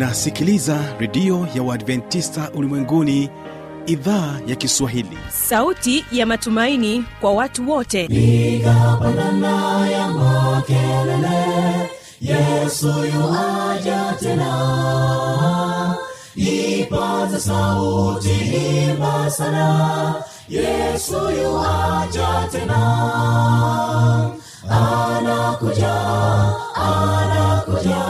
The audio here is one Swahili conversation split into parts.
unasikiliza redio ya uadventista ulimwenguni idhaa ya kiswahili. Sauti ya matumaini kwa watu wote. Igapandana ya makelele yesu yuaja tena. Ipaza sauti imba sana yesu yuaja tena. Anakuja anakuja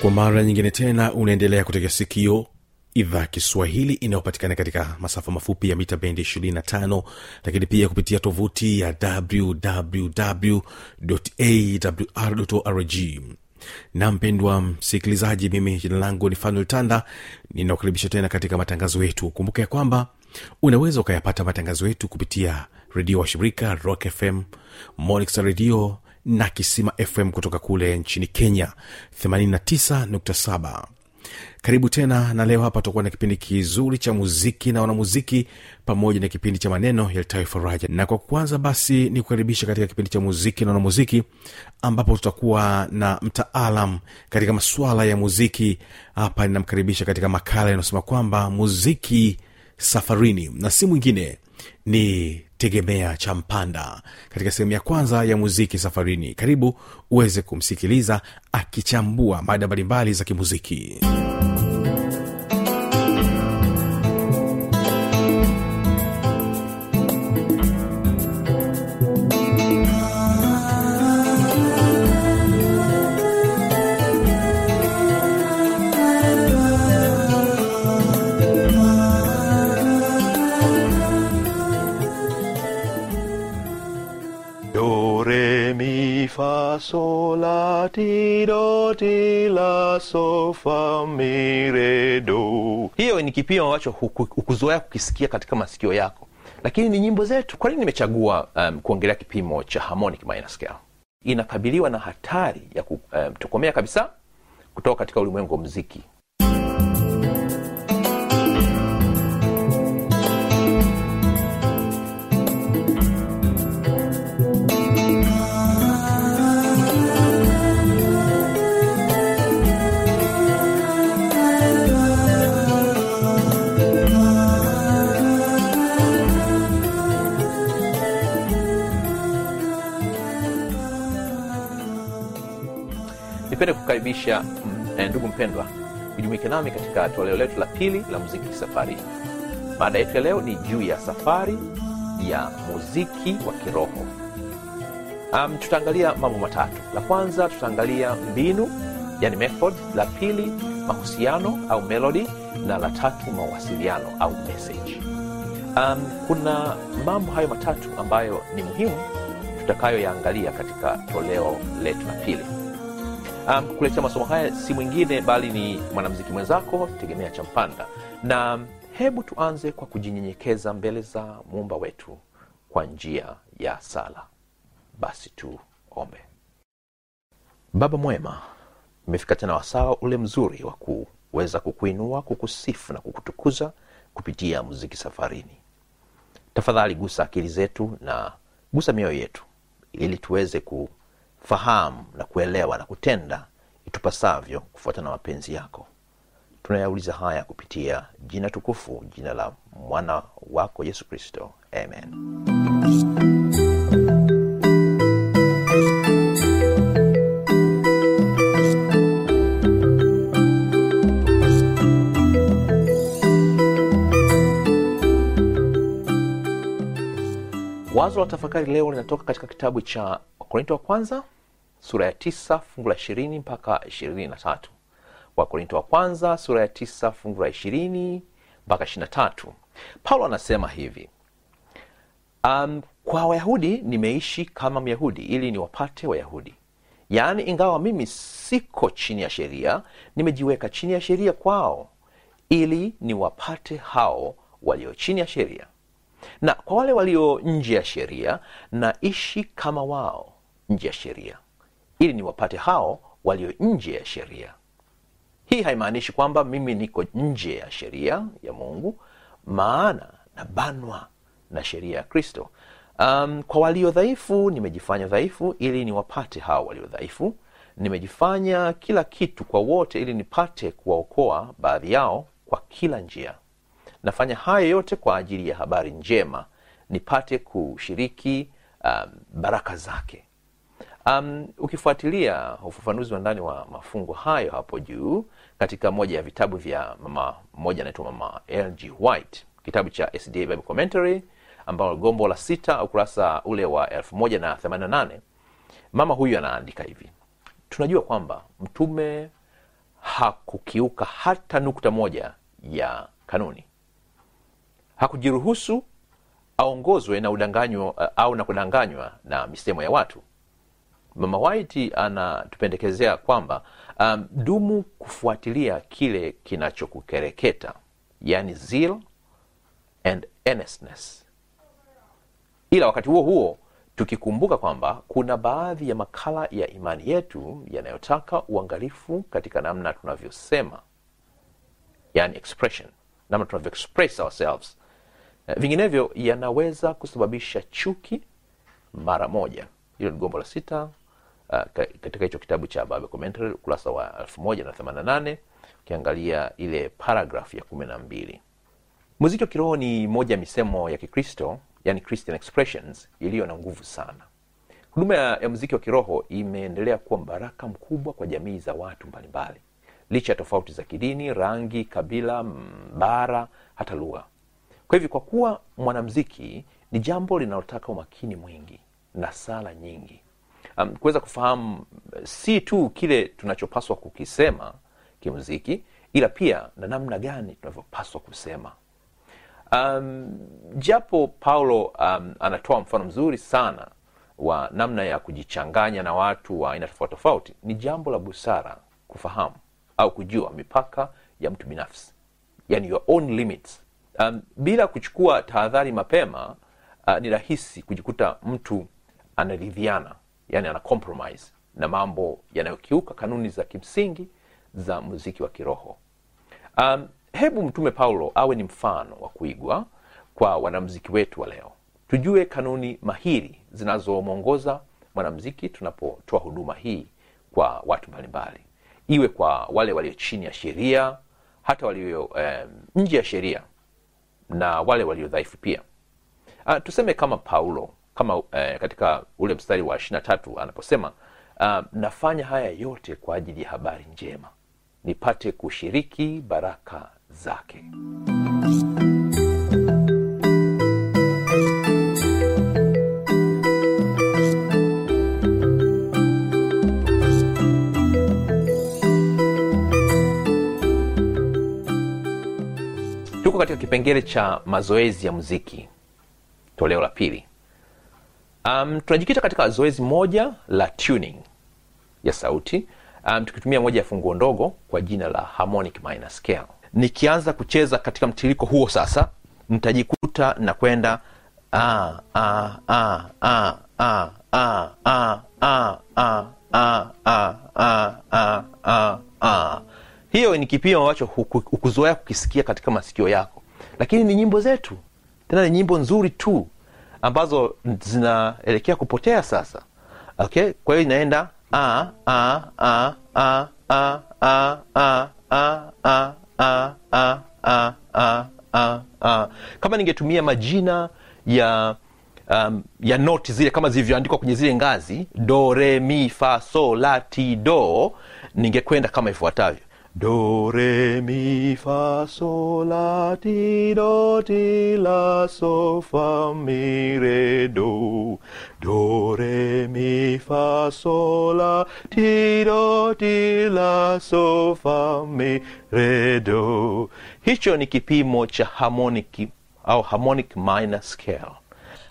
kwa mara nyingine tena unaendelea kutega sikio idhaa kiswahili inayopatikana katika masafa mafupi ya mita bendi 25 lakini pia kupitia tovuti ya wwwawrorg na mpendwa msikilizaji mimi jina langu ni fanuel tanda ninakukaribisha tena katika matangazo yetu. Kumbuka ya kwamba unaweza ukayapata matangazo yetu kupitia redio wa shirika rock fm monix redio na kisima fm kutoka kule nchini kenya 89.7 karibu tena na leo hapa tutakuwa na kipindi kizuri cha muziki na wanamuziki pamoja na kipindi cha maneno yalitayo faraja na kwa kwanza basi ni kukaribisha katika kipindi cha muziki na wanamuziki ambapo tutakuwa na mtaalam katika masuala ya muziki. Hapa ninamkaribisha katika makala yanayosema kwamba muziki safarini na si mwingine ni tegemea cha mpanda. Katika sehemu ya kwanza ya muziki safarini karibu uweze kumsikiliza akichambua mada mbalimbali za kimuziki. Do, fa, sol, la, ti, do, ti, la, so, fa, mi, re, do. hiyo ni kipimo ambacho hukuzoea kukisikia katika masikio yako. Lakini ni nyimbo zetu. Kwa nini nimechagua um, kuongelea kipimo cha harmonic minor scale? Inakabiliwa na hatari ya kutokomea um, kabisa kutoka katika ulimwengu wa muziki nipende kukaribisha eh, ndugu mpendwa ujumuike nami katika toleo letu la pili la muziki safari. Maada yetu ya leo ni juu ya safari ya muziki wa kiroho. Um, tutaangalia mambo matatu. La kwanza tutaangalia mbinu yani method. La pili mahusiano au melody. Na la tatu mawasiliano au message. Um, kuna mambo hayo matatu ambayo ni muhimu tutakayoyaangalia katika toleo letu la pili um, kuletea masomo haya si mwingine bali ni mwanamziki mwenzako tegemea cha mpanda na hebu tuanze kwa kujinyenyekeza mbele za muumba wetu kwa njia ya sala. Basi tuombe. Baba mwema imefika tena wasaa ule mzuri wa kuweza kukuinua kukusifu na kukutukuza kupitia muziki safarini. Tafadhali gusa akili zetu na gusa mioyo yetu ili tuweze kufahamu na kuelewa na kutenda itupasavyo kufuatana na mapenzi yako. Tunayauliza haya kupitia jina tukufu jina la mwana wako yesu kristo. Amen. Wazo la tafakari leo linatoka katika kitabu cha wakorinto wa kwanza sura ya tisa fungu la ishirini mpaka ishirini na tatu. Wakorinto wa kwanza sura ya tisa fungu la ishirini mpaka ishirini na tatu. Paulo anasema hivi um, kwa wayahudi nimeishi kama myahudi ili niwapate wayahudi. Yaani ingawa mimi siko chini ya sheria nimejiweka chini ya sheria kwao ili niwapate hao walio chini ya sheria. Na kwa wale walio nje ya sheria naishi kama wao nje ya sheria ili niwapate hao walio nje ya sheria. Hii haimaanishi kwamba mimi niko nje ya sheria ya mungu maana nabanwa na sheria ya kristo. Um, kwa walio dhaifu nimejifanya dhaifu ili niwapate hao walio dhaifu. Nimejifanya kila kitu kwa wote ili nipate kuwaokoa baadhi yao kwa kila njia. Nafanya haya yote kwa ajili ya habari njema nipate kushiriki um, baraka zake um, ukifuatilia ufafanuzi wa ndani wa mafungo hayo hapo juu katika moja ya vitabu vya mama mmoja anaitwa mama lg white kitabu cha sda bible commentary ambao gombo la sita ukurasa ule wa 1088 mama huyu anaandika hivi. Tunajua kwamba mtume hakukiuka hata nukta moja ya kanuni. Hakujiruhusu aongozwe na udanganyo au na kudanganywa na misemo ya watu mama white anatupendekezea kwamba um, dumu kufuatilia kile kinachokukereketa yani zeal and earnestness. Ila wakati huo huo tukikumbuka kwamba kuna baadhi ya makala ya imani yetu yanayotaka uangalifu katika namna tunavyosema yani expression namna tunavyo express ourselves. Eh, vinginevyo yanaweza kusababisha chuki mara moja. Hilo ni gombo la sita uh, katika hicho kitabu cha Bible commentary ukurasa wa 1088 ukiangalia ile paragraph ya kumi na mbili. Muziki wa kiroho ni moja ya misemo ya kikristo yani christian expressions iliyo na nguvu sana. Huduma ya, ya muziki wa kiroho imeendelea kuwa mbaraka mkubwa kwa jamii za watu mbalimbali. Licha ya tofauti za kidini rangi kabila bara hata lugha. Kwa hivyo kwa kuwa mwanamziki ni jambo linalotaka umakini mwingi na sala nyingi um, kuweza kufahamu eh, si tu kile tunachopaswa kukisema kimuziki ila pia na namna gani tunavyopaswa kusema. Um, japo paulo um, anatoa mfano mzuri sana wa namna ya kujichanganya na watu wa aina tofauti tofauti ni jambo la busara kufahamu au kujua mipaka ya mtu binafsi yani your own limits. Um, bila kuchukua tahadhari mapema uh, ni rahisi kujikuta mtu anaridhiana yani ana compromise na mambo yanayokiuka kanuni za kimsingi za muziki wa kiroho. Um, hebu mtume paulo awe ni mfano wa kuigwa kwa wanamziki wetu wa leo. Tujue kanuni mahiri zinazomwongoza mwanamziki tunapotoa huduma hii kwa watu mbalimbali. Iwe kwa wale walio chini ya sheria hata walio um, nje ya sheria na wale walio dhaifu pia. Uh, tuseme kama paulo kama eh, katika ule mstari wa ishirina tatu anaposema uh, nafanya haya yote kwa ajili ya habari njema nipate kushiriki baraka zake. Tuko katika kipengele cha mazoezi ya muziki toleo la pili um, tunajikita katika zoezi moja la tuning ya sauti um, tukitumia moja ya funguo ndogo kwa jina la harmonic minor scale nikianza kucheza katika mtiririko huo sasa nitajikuta na kwenda ah, ah, ah, ah, ah, ah, ah, ah, ah, ah, ah, ah, ah, ah, ah. hiyo ni kipimo ambacho hukuzoea kukisikia katika masikio yako lakini ni nyimbo zetu tena ni nyimbo nzuri tu ambazo zinaelekea kupotea sasa okay kwa hiyo inaenda a a a a a a a a a a a a a a a. kama ningetumia majina ya um, ya noti zile kama zilivyoandikwa kwenye zile ngazi do re mi fa so la ti do ningekwenda kama ifuatavyo Do, re, mi, fa, sol, la, ti, do, ti, la, so, fa, mi, re, do. Do, re, mi, fa, sol, la, ti, do, ti, la, so, fa, mi, re, do. hicho ni kipimo cha harmonic au harmonic minor scale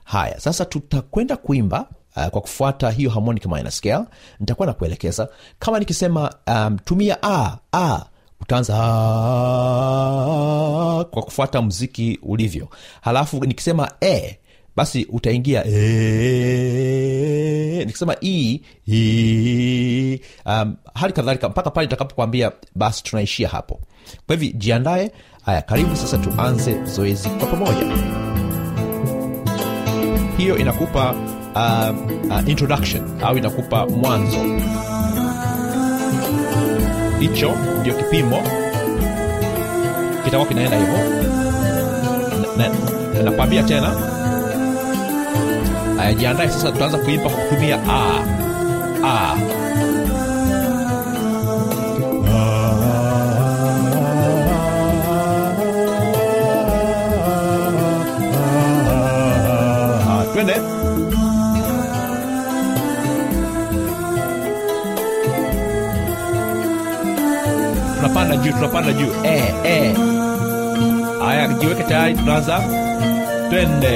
haya sasa tutakwenda kuimba uh, kwa kufuata hiyo harmonic minor scale nitakuwa na kuelekeza. Kama nikisema um, tumia a a utaanza "Ah", kwa kufuata mziki ulivyo. Halafu nikisema e basi utaingia e, nikisema e, e, um, hali kadhalika mpaka pale itakapokwambia basi tunaishia hapo. Kwa hivi jiandae. Haya karibu sasa tuanze zoezi kwa pamoja. Hiyo inakupa uh, uh, introduction au inakupa mwanzo. Hicho ndio kipimo. Kitakuwa kinaenda hivyo. Na- na- nakwambia tena. Jiandae sasa tutaanza kuimba kwa kutumia a. A juu tunapanda juu. Eh. haya jiweke tayari tunaanza. Twende.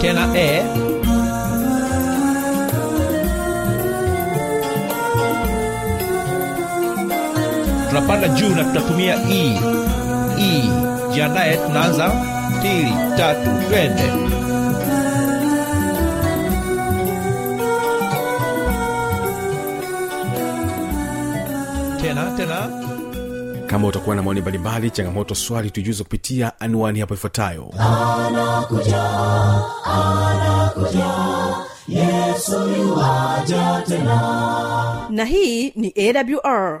Tena e tunapanda juu na tutatumia e. E. Jiandaye tunaanza. Mbili tatu twende kama utakuwa na maoni mbalimbali changamoto swali tujuze kupitia anwani hapo ifuatayo. Anakuja anakuja yesu yuwaja tena. Na hii ni awr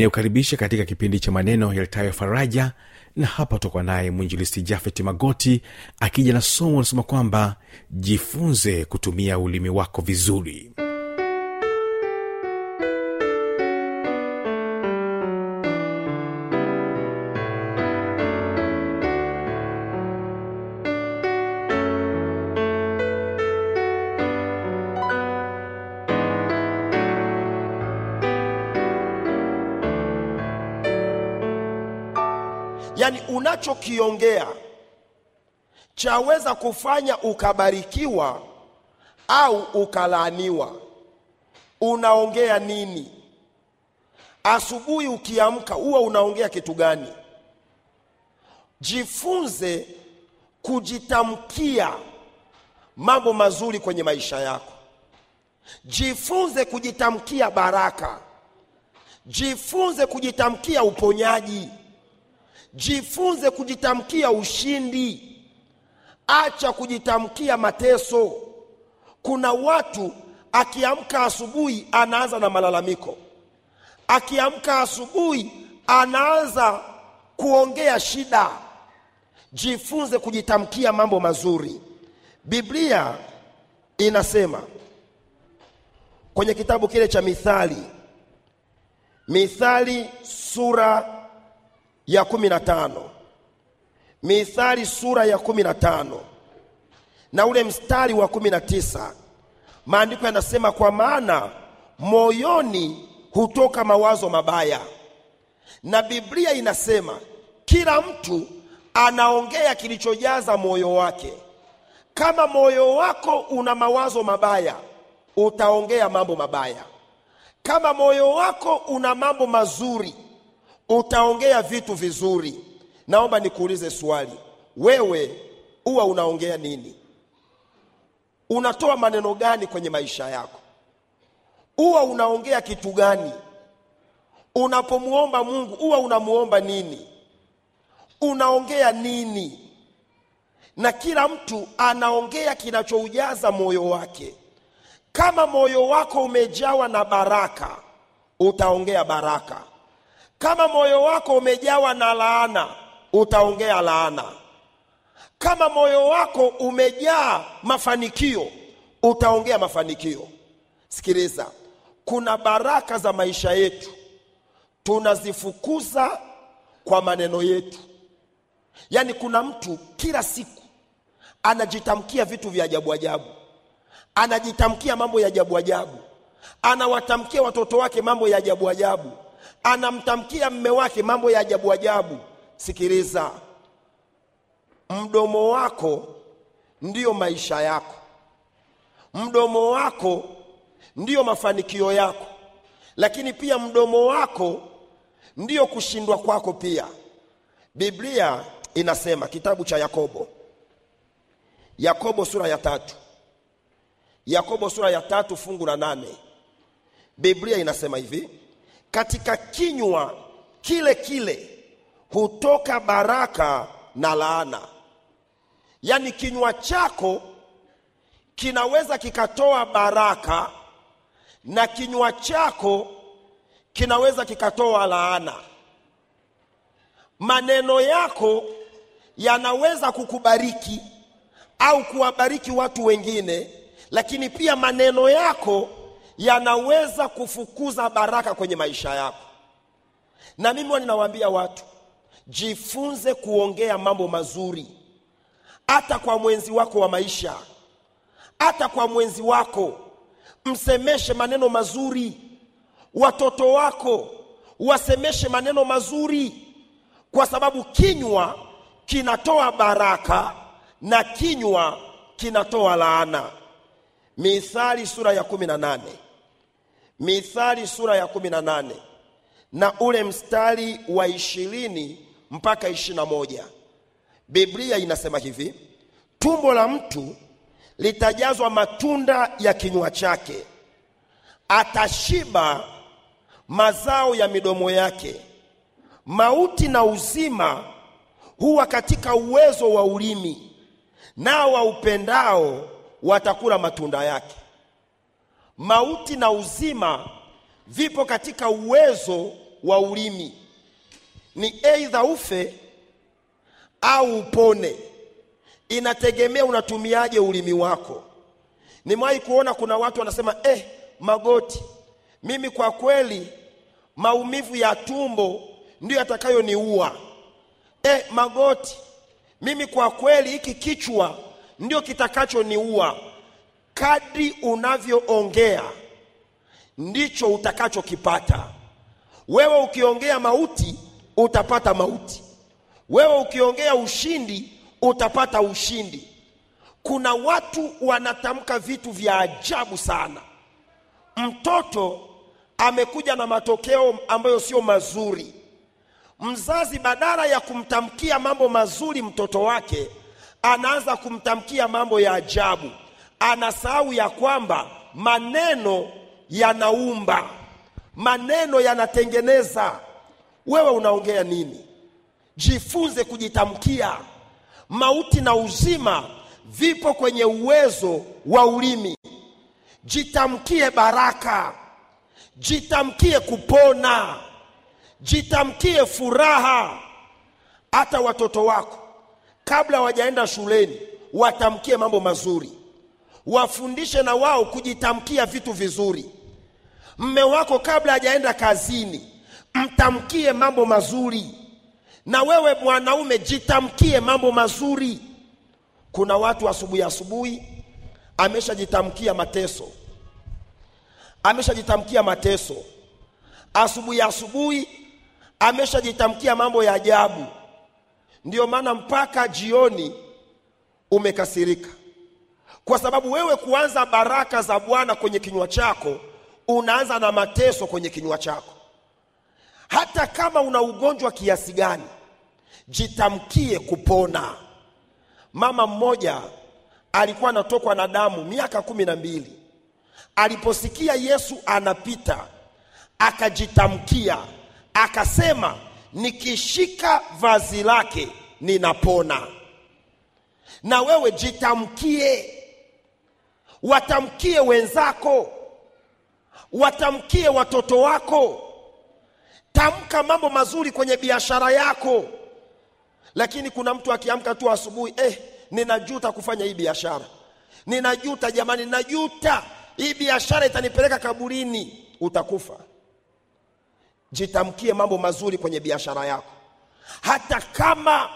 ninayokaribisha katika kipindi cha maneno yalitayo faraja na hapa tutakuwa naye mwinjilisti jafet magoti akija na somo anasema kwamba jifunze kutumia ulimi wako vizuri. yaani unachokiongea chaweza kufanya ukabarikiwa au ukalaaniwa. Unaongea nini? Asubuhi ukiamka huwa unaongea kitu gani? Jifunze kujitamkia mambo mazuri kwenye maisha yako. Jifunze kujitamkia baraka. Jifunze kujitamkia uponyaji jifunze kujitamkia ushindi. Acha kujitamkia mateso. Kuna watu akiamka asubuhi anaanza na malalamiko. Akiamka asubuhi anaanza kuongea shida. Jifunze kujitamkia mambo mazuri. Biblia inasema kwenye kitabu kile cha mithali. Mithali sura ya kumi na tano. Mithali sura ya kumi na tano. Na ule mstari wa kumi na tisa maandiko yanasema kwa maana moyoni hutoka mawazo mabaya. Na biblia inasema kila mtu anaongea kilichojaza moyo wake. Kama moyo wako una mawazo mabaya utaongea mambo mabaya. Kama moyo wako una mambo mazuri utaongea vitu vizuri. Naomba nikuulize swali. Wewe huwa unaongea nini? Unatoa maneno gani kwenye maisha yako? Huwa unaongea kitu gani? Unapomwomba mungu huwa unamwomba nini? Unaongea nini? Na kila mtu anaongea kinachoujaza moyo wake. Kama moyo wako umejawa na baraka utaongea baraka kama moyo wako umejawa na laana utaongea laana. Kama moyo wako umejaa mafanikio utaongea mafanikio. Sikiliza kuna baraka za maisha yetu. Tunazifukuza kwa maneno yetu. Yaani kuna mtu kila siku anajitamkia vitu vya ajabu ajabu. Anajitamkia mambo ya ajabu ajabu. Anawatamkia watoto wake mambo ya ajabu ajabu anamtamkia mme wake mambo ya ajabu ajabu. Sikiliza. Mdomo wako ndiyo maisha yako. Mdomo wako ndiyo mafanikio yako. Lakini pia mdomo wako ndiyo kushindwa kwako pia. Biblia inasema kitabu cha yakobo. Yakobo sura ya tatu. Yakobo sura ya tatu fungu la nane. Biblia inasema hivi katika kinywa kile kile hutoka baraka na laana. Yaani kinywa chako kinaweza kikatoa baraka na kinywa chako kinaweza kikatoa laana. Maneno yako yanaweza kukubariki au kuwabariki watu wengine lakini pia maneno yako yanaweza kufukuza baraka kwenye maisha yako. Na mimi ninawaambia watu jifunze kuongea mambo mazuri. Hata kwa mwenzi wako wa maisha hata kwa mwenzi wako msemeshe maneno mazuri. Watoto wako wasemeshe maneno mazuri kwa sababu kinywa kinatoa baraka na kinywa kinatoa laana. Mithali sura ya kumi na nane mithali sura ya kumi na nane. Na ule mstari wa ishirini mpaka ishirini na moja. Biblia inasema hivi tumbo la mtu litajazwa matunda ya kinywa chake. Atashiba mazao ya midomo yake. Mauti na uzima huwa katika uwezo wa ulimi. Nao waupendao watakula matunda yake mauti na uzima vipo katika uwezo wa ulimi. Ni eidha ufe au upone. Inategemea unatumiaje ulimi wako. Nimewahi kuona kuna watu wanasema eh, magoti. Mimi kwa kweli maumivu ya tumbo ndio yatakayoniua. Eh, magoti. Mimi kwa kweli hiki kichwa ndio kitakachoniua kadri unavyoongea ndicho utakachokipata. Wewe ukiongea mauti utapata mauti. Wewe ukiongea ushindi utapata ushindi. Kuna watu wanatamka vitu vya ajabu sana. Mtoto amekuja na matokeo ambayo sio mazuri. Mzazi badala ya kumtamkia mambo mazuri mtoto wake anaanza kumtamkia mambo ya ajabu anasahau ya kwamba maneno yanaumba. Maneno yanatengeneza. Wewe unaongea nini? Jifunze kujitamkia. Mauti na uzima vipo kwenye uwezo wa ulimi. Jitamkie baraka. Jitamkie kupona. Jitamkie furaha. Hata watoto wako kabla wajaenda shuleni watamkie mambo mazuri wafundishe na wao kujitamkia vitu vizuri. Mme wako kabla hajaenda kazini mtamkie mambo mazuri. Na wewe mwanaume jitamkie mambo mazuri. Kuna watu asubuhi asubuhi ameshajitamkia mateso. Ameshajitamkia mateso. Asubuhi asubuhi ameshajitamkia mambo ya ajabu. Ndiyo maana mpaka jioni umekasirika kwa sababu wewe kuanza baraka za bwana kwenye kinywa chako unaanza na mateso kwenye kinywa chako. Hata kama una ugonjwa kiasi gani jitamkie kupona. Mama mmoja alikuwa anatokwa na damu miaka kumi na mbili. Aliposikia yesu anapita akajitamkia akasema nikishika vazi lake ninapona. Na wewe jitamkie watamkie wenzako watamkie watoto wako. Tamka mambo mazuri kwenye biashara yako. Lakini kuna mtu akiamka tu asubuhi eh, ninajuta kufanya hii biashara. Ninajuta jamani ninajuta. Hii biashara itanipeleka kaburini. Utakufa. Jitamkie mambo mazuri kwenye biashara yako. Hata kama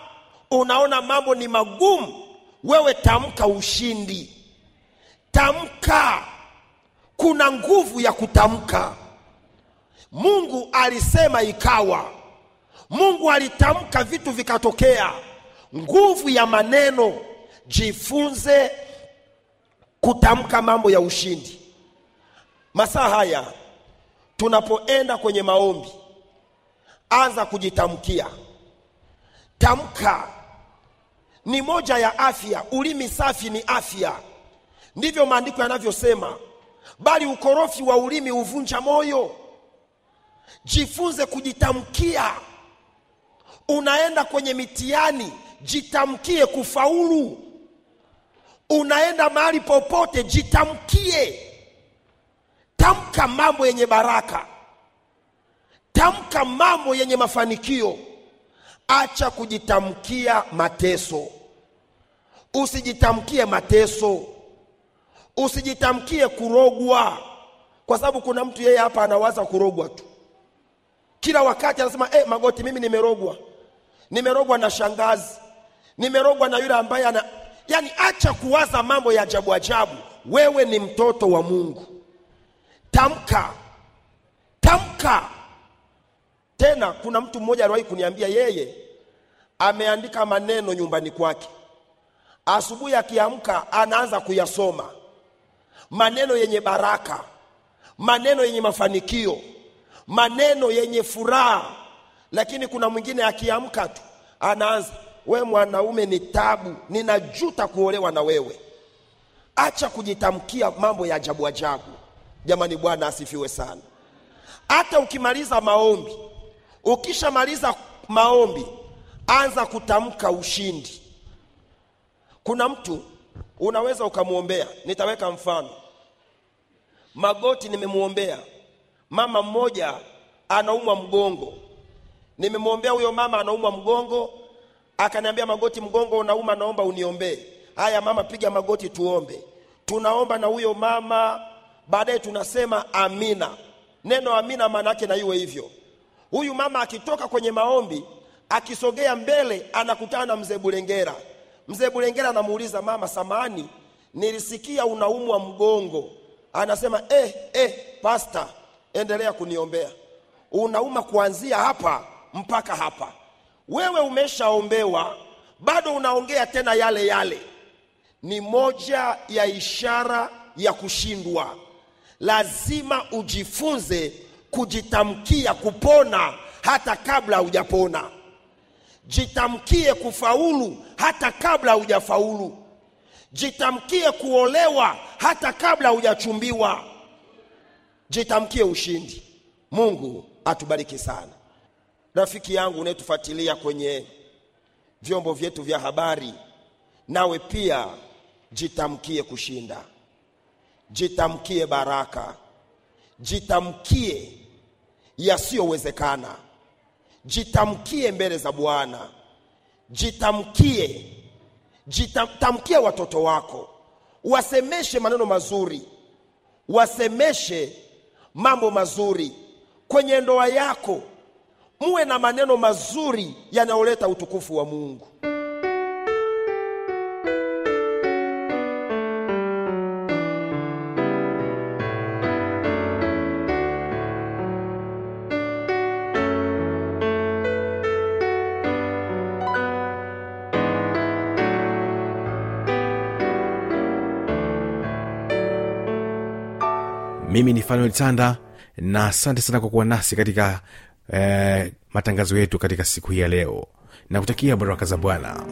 unaona mambo ni magumu wewe tamka ushindi tamka kuna nguvu ya kutamka. Mungu alisema ikawa. Mungu alitamka vitu vikatokea. Nguvu ya maneno. Jifunze kutamka mambo ya ushindi. Masaa haya tunapoenda kwenye maombi anza kujitamkia. Tamka. Ni moja ya afya. Ulimi safi ni afya ndivyo maandiko yanavyosema. Bali ukorofi wa ulimi huvunja moyo. Jifunze kujitamkia. Unaenda kwenye mitihani jitamkie kufaulu. Unaenda mahali popote jitamkie. Tamka mambo yenye baraka. Tamka mambo yenye mafanikio. Acha kujitamkia mateso. Usijitamkie mateso usijitamkie kurogwa. Kwa sababu kuna mtu yeye hapa anawaza kurogwa tu. Kila wakati anasema eh, magoti mimi nimerogwa. Nimerogwa na shangazi. Nimerogwa na yule ambaye ana yani acha kuwaza mambo ya ajabu ajabu. Wewe ni mtoto wa mungu. Tamka. Tamka. Tena kuna mtu mmoja aliwahi kuniambia yeye ameandika maneno nyumbani kwake. Asubuhi akiamka anaanza kuyasoma maneno yenye baraka. Maneno yenye mafanikio. Maneno yenye furaha. Lakini kuna mwingine akiamka tu anaanza we mwanaume ni tabu. Ninajuta kuolewa na wewe. Acha kujitamkia mambo ya ajabu ajabu. Jamani bwana asifiwe sana. Hata ukimaliza maombi ukishamaliza maombi anza kutamka ushindi. Kuna mtu unaweza ukamwombea. Nitaweka mfano. Magoti nimemwombea. Mama mmoja anaumwa mgongo. Nimemwombea huyo mama anaumwa mgongo. Akaniambia magoti mgongo unauma naomba uniombee. Haya mama piga magoti tuombe. Tunaomba na huyo mama. Baadaye tunasema amina. Neno amina maana yake na iwe hivyo. Huyu mama akitoka kwenye maombi akisogea mbele anakutana na mzee bulengera mzee bulengera anamuuliza mama samani nilisikia unaumwa mgongo. Anasema eh, eh, pasta endelea kuniombea. Unauma kuanzia hapa mpaka hapa. Wewe umeshaombewa bado unaongea tena yale yale. Ni moja ya ishara ya kushindwa. Lazima ujifunze kujitamkia kupona hata kabla hujapona jitamkie kufaulu hata kabla hujafaulu. Jitamkie kuolewa hata kabla hujachumbiwa. Jitamkie ushindi. Mungu atubariki sana. Rafiki yangu unayetufuatilia kwenye vyombo vyetu vya habari nawe pia jitamkie kushinda. Jitamkie baraka. Jitamkie yasiyowezekana jitamkie mbele za bwana. Jitamkie. Jitamkie watoto wako. Wasemeshe maneno mazuri. Wasemeshe mambo mazuri kwenye ndoa yako. Muwe na maneno mazuri yanayoleta utukufu wa mungu mimi ni fanuel tanda na asante sana kwa kuwa nasi katika eh, matangazo yetu katika siku hii ya leo. Na kutakia baraka za bwana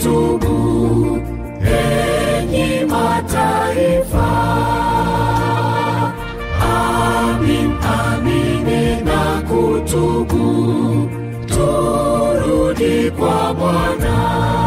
mtubu, enyi mataifa. Amin, amini na kutubu, turudi kwa Bwana.